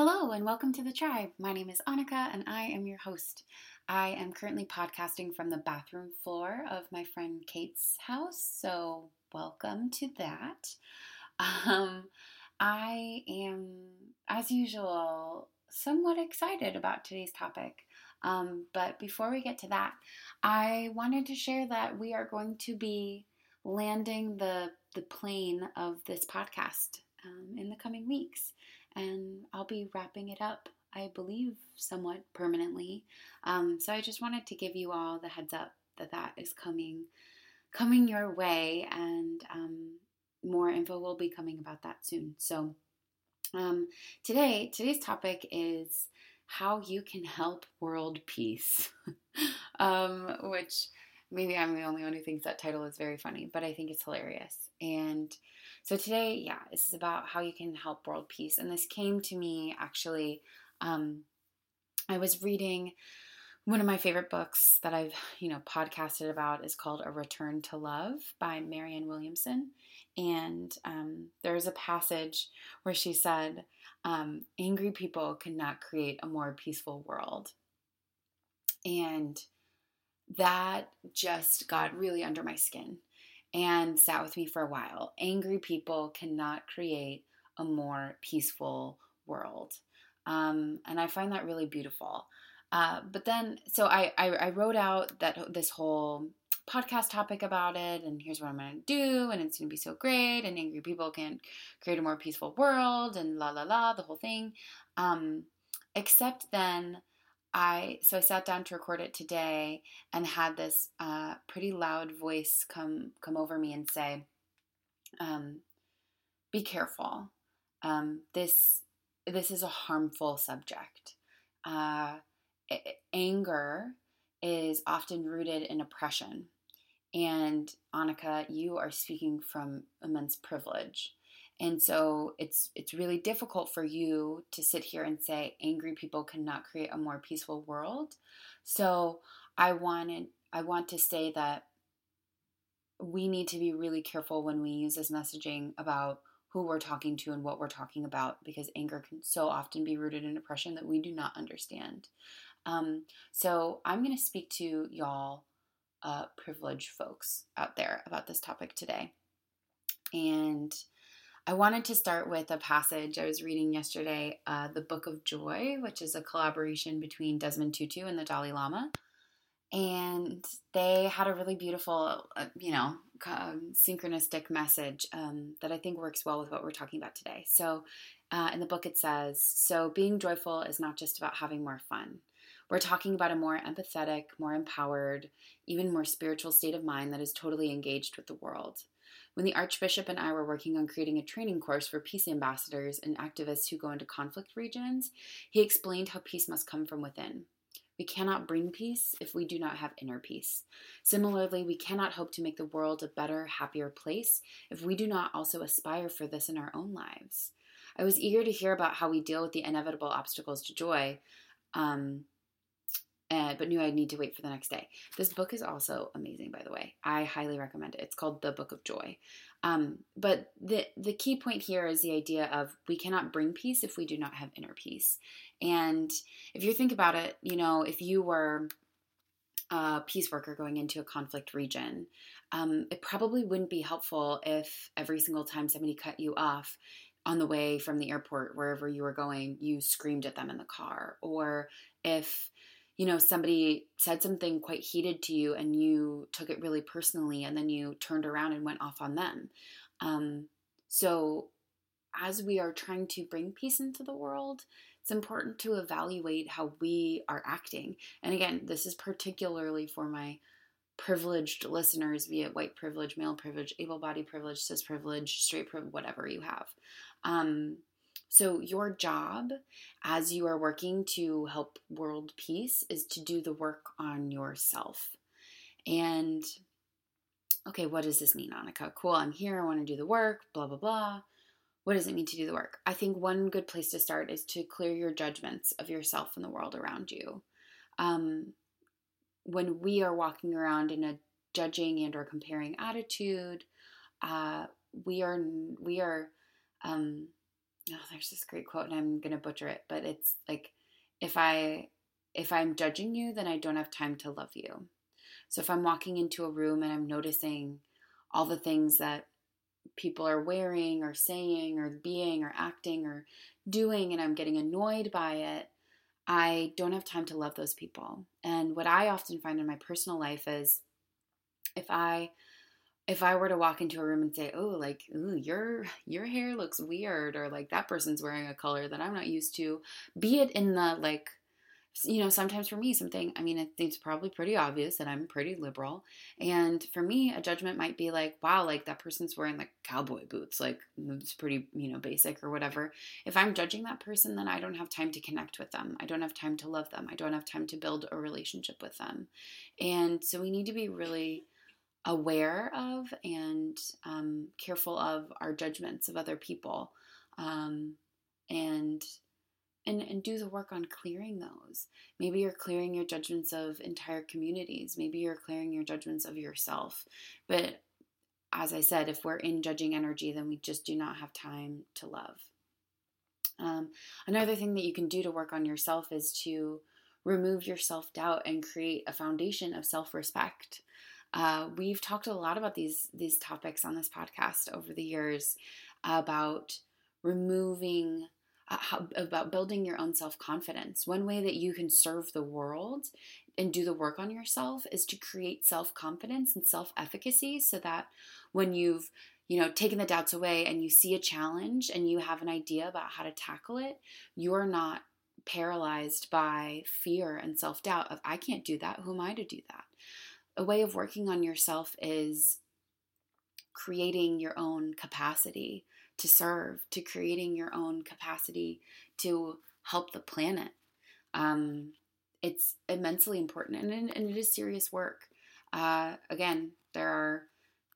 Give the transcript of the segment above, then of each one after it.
Hello and welcome to the tribe. My name is Annika and I am your host. I am currently podcasting from the bathroom floor of my friend Kate's house, so welcome to that. Um, I am, as usual, somewhat excited about today's topic. Um, but before we get to that, I wanted to share that we are going to be landing the the plane of this podcast um, in the coming weeks, and I'll be wrapping it up. I believe somewhat permanently. Um, so I just wanted to give you all the heads up that that is coming coming your way, and um, more info will be coming about that soon. So um, today, today's topic is how you can help world peace, um, which maybe I'm the only one who thinks that title is very funny, but I think it's hilarious. And so today, yeah, this is about how you can help world peace. And this came to me actually. Um, I was reading one of my favorite books that I've, you know, podcasted about is called A Return to Love by Marianne Williamson. And um, there's a passage where she said, um, angry people cannot create a more peaceful world. And that just got really under my skin and sat with me for a while. Angry people cannot create a more peaceful world. Um, and I find that really beautiful. Uh, but then, so I, I, I wrote out that this whole podcast topic about it, and here's what I'm going to do, and it's going to be so great, and angry people can create a more peaceful world, and la la la, the whole thing. Um, except then, I so I sat down to record it today and had this uh, pretty loud voice come come over me and say, um, "Be careful. Um, this this is a harmful subject. Uh, anger is often rooted in oppression. And Annika, you are speaking from immense privilege. And so it's it's really difficult for you to sit here and say angry people cannot create a more peaceful world. So I wanted I want to say that we need to be really careful when we use this messaging about who we're talking to and what we're talking about because anger can so often be rooted in oppression that we do not understand. Um, so I'm going to speak to y'all, uh, privileged folks out there, about this topic today. And I wanted to start with a passage I was reading yesterday, uh, the Book of Joy, which is a collaboration between Desmond Tutu and the Dalai Lama. And they had a really beautiful, uh, you know, um, synchronistic message um, that I think works well with what we're talking about today. So, uh, in the book, it says So, being joyful is not just about having more fun. We're talking about a more empathetic, more empowered, even more spiritual state of mind that is totally engaged with the world. When the Archbishop and I were working on creating a training course for peace ambassadors and activists who go into conflict regions, he explained how peace must come from within. We cannot bring peace if we do not have inner peace. Similarly, we cannot hope to make the world a better, happier place if we do not also aspire for this in our own lives. I was eager to hear about how we deal with the inevitable obstacles to joy. Um, uh, but knew I'd need to wait for the next day. This book is also amazing, by the way. I highly recommend it. It's called The Book of Joy. Um, but the the key point here is the idea of we cannot bring peace if we do not have inner peace. And if you think about it, you know, if you were a peace worker going into a conflict region, um, it probably wouldn't be helpful if every single time somebody cut you off, on the way from the airport, wherever you were going, you screamed at them in the car, or if you know, somebody said something quite heated to you and you took it really personally and then you turned around and went off on them. Um, so, as we are trying to bring peace into the world, it's important to evaluate how we are acting. And again, this is particularly for my privileged listeners, be it white privilege, male privilege, able bodied privilege, cis privilege, straight privilege, whatever you have. Um, so, your job as you are working to help world peace is to do the work on yourself. And okay, what does this mean, Annika? Cool, I'm here, I want to do the work, blah, blah, blah. What does it mean to do the work? I think one good place to start is to clear your judgments of yourself and the world around you. Um, when we are walking around in a judging and or comparing attitude, uh, we are we are um, oh, there's this great quote, and I'm gonna butcher it, but it's like, if I if I'm judging you, then I don't have time to love you. So if I'm walking into a room and I'm noticing all the things that people are wearing or saying or being or acting or doing, and I'm getting annoyed by it, I don't have time to love those people. And what I often find in my personal life is if I if I were to walk into a room and say, "Oh, like, ooh, your your hair looks weird," or like that person's wearing a color that I'm not used to, be it in the like you know, sometimes for me, something, I mean, it's probably pretty obvious that I'm pretty liberal. And for me, a judgment might be like, wow, like that person's wearing like cowboy boots, like it's pretty, you know, basic or whatever. If I'm judging that person, then I don't have time to connect with them. I don't have time to love them. I don't have time to build a relationship with them. And so we need to be really aware of and um, careful of our judgments of other people. Um, and and, and do the work on clearing those. Maybe you're clearing your judgments of entire communities. Maybe you're clearing your judgments of yourself. But as I said, if we're in judging energy, then we just do not have time to love. Um, another thing that you can do to work on yourself is to remove your self doubt and create a foundation of self respect. Uh, we've talked a lot about these these topics on this podcast over the years about removing uh, how, about building your own self confidence. One way that you can serve the world and do the work on yourself is to create self confidence and self efficacy so that when you've you know taken the doubts away and you see a challenge and you have an idea about how to tackle it you're not paralyzed by fear and self doubt of I can't do that who am I to do that a way of working on yourself is creating your own capacity to serve, to creating your own capacity to help the planet. Um, it's immensely important and, and, it is serious work. Uh, again, there are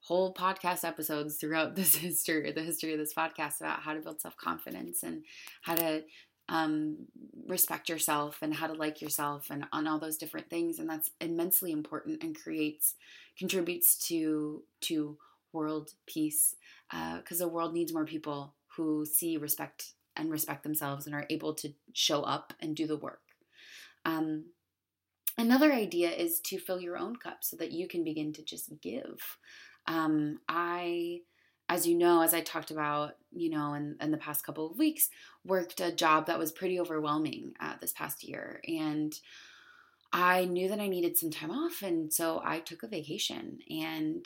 whole podcast episodes throughout this history, the history of this podcast about how to build self confidence and how to um, respect yourself and how to like yourself and on all those different things. And that's immensely important and creates, contributes to to world peace because uh, the world needs more people who see respect and respect themselves and are able to show up and do the work. Um, another idea is to fill your own cup so that you can begin to just give. Um, I, as you know, as I talked about, you know, in, in the past couple of weeks, worked a job that was pretty overwhelming uh, this past year. And I knew that I needed some time off, and so I took a vacation and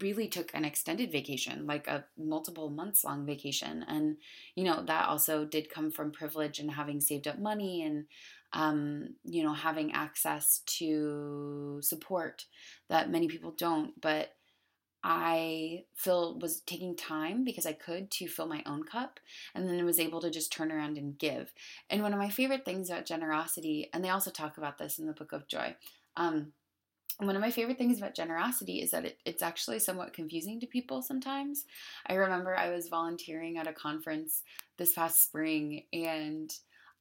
really took an extended vacation, like a multiple months long vacation. And, you know, that also did come from privilege and having saved up money and, um, you know, having access to support that many people don't. But I feel was taking time because I could to fill my own cup and then was able to just turn around and give. And one of my favorite things about generosity, and they also talk about this in the book of joy. Um, one of my favorite things about generosity is that it, it's actually somewhat confusing to people sometimes. I remember I was volunteering at a conference this past spring and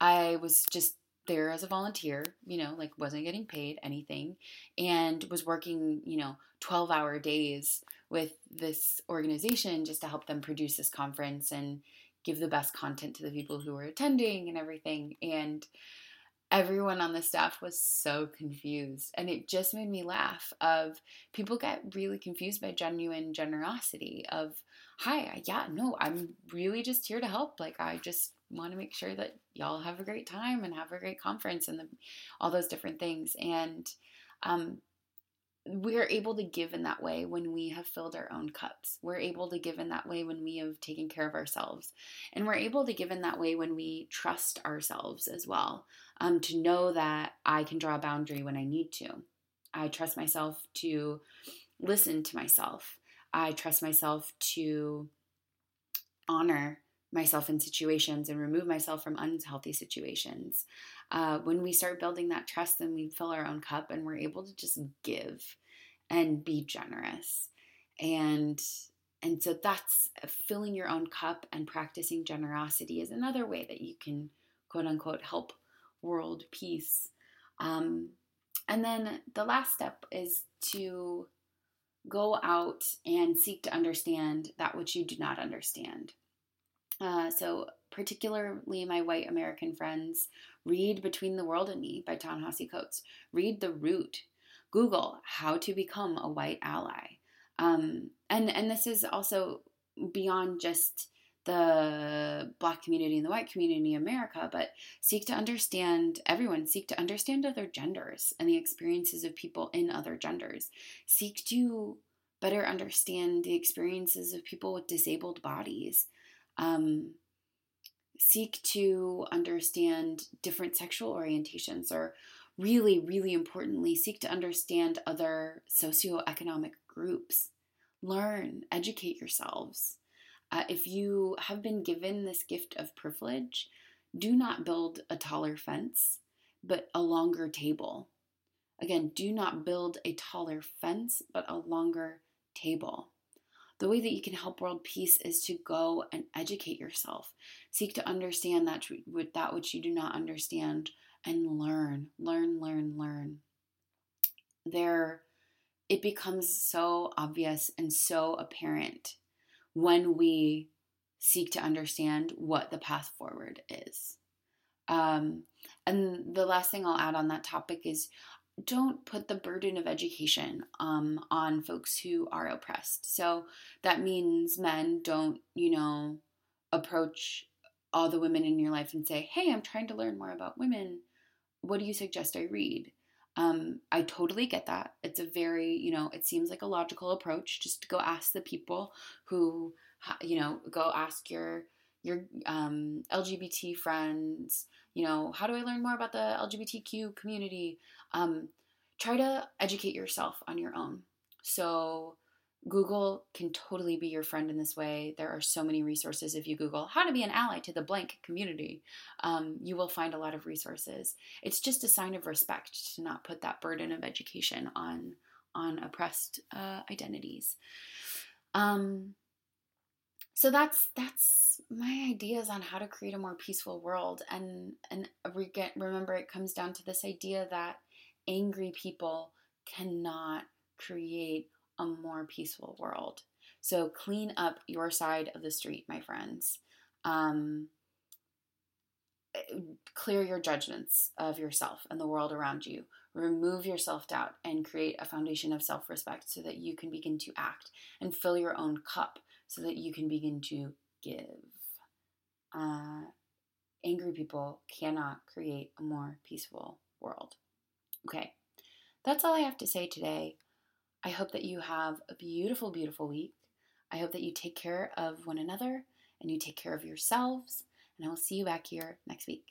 I was just there as a volunteer, you know, like wasn't getting paid anything, and was working, you know, 12 hour days with this organization just to help them produce this conference and give the best content to the people who were attending and everything. And everyone on the staff was so confused and it just made me laugh of people get really confused by genuine generosity of hi yeah no i'm really just here to help like i just want to make sure that y'all have a great time and have a great conference and the, all those different things. And um, we're able to give in that way when we have filled our own cups. We're able to give in that way when we have taken care of ourselves. And we're able to give in that way when we trust ourselves as well. Um, to know that I can draw a boundary when I need to. I trust myself to listen to myself. I trust myself to honor myself in situations and remove myself from unhealthy situations. Uh, when we start building that trust, then we fill our own cup and we're able to just give and be generous. And and so that's uh, filling your own cup and practicing generosity is another way that you can quote unquote help world peace. Um, and then the last step is to go out and seek to understand that which you do not understand Uh, so, particularly my white American friends, read Between the World and Me by Ta-Nehisi Coates. Read The Root. Google how to become a white ally. Um, and and this is also beyond just the black community and the white community in America, but seek to understand everyone, seek to understand other genders and the experiences of people in other genders. Seek to better understand the experiences of people with disabled bodies. Um, seek to understand different sexual orientations or really, really importantly, seek to understand other socioeconomic groups. Learn, educate yourselves. Uh, if you have been given this gift of privilege, do not build a taller fence, but a longer table. Again, do not build a taller fence, but a longer table. The way that you can help world peace is to go and educate yourself. Seek to understand that that which you do not understand and learn, learn, learn, learn. There it becomes so obvious and so apparent when we seek to understand what the path forward is. Um, and the last thing I'll add on that topic is don't put the burden of education um, on folks who are oppressed. So that means men don't, you know, approach all the women in your life and say, hey, I'm trying to learn more about women. What do you suggest I read? Um, I totally get that. It's a very, you know, it seems like a logical approach just go ask the people who, you know, go ask your your um, LGBT friends, you know, how do I learn more about the LGBTQ community? Um, try to educate yourself on your own. So Google can totally be your friend in this way. There are so many resources. If you Google how to be an ally to the blank community, um, you will find a lot of resources. It's just a sign of respect to not put that burden of education on on oppressed uh, identities. Um, so that's that's my ideas on how to create a more peaceful world, and and remember it comes down to this idea that angry people cannot create a more peaceful world. So clean up your side of the street, my friends. Um, clear your judgments of yourself and the world around you. Remove your self doubt and create a foundation of self respect so that you can begin to act and fill your own cup so that you can begin to give. Uh, angry people cannot create a more peaceful world. Okay, that's all I have to say today. I hope that you have a beautiful, beautiful week. I hope that you take care of one another and you take care of yourselves. And I will see you back here next week.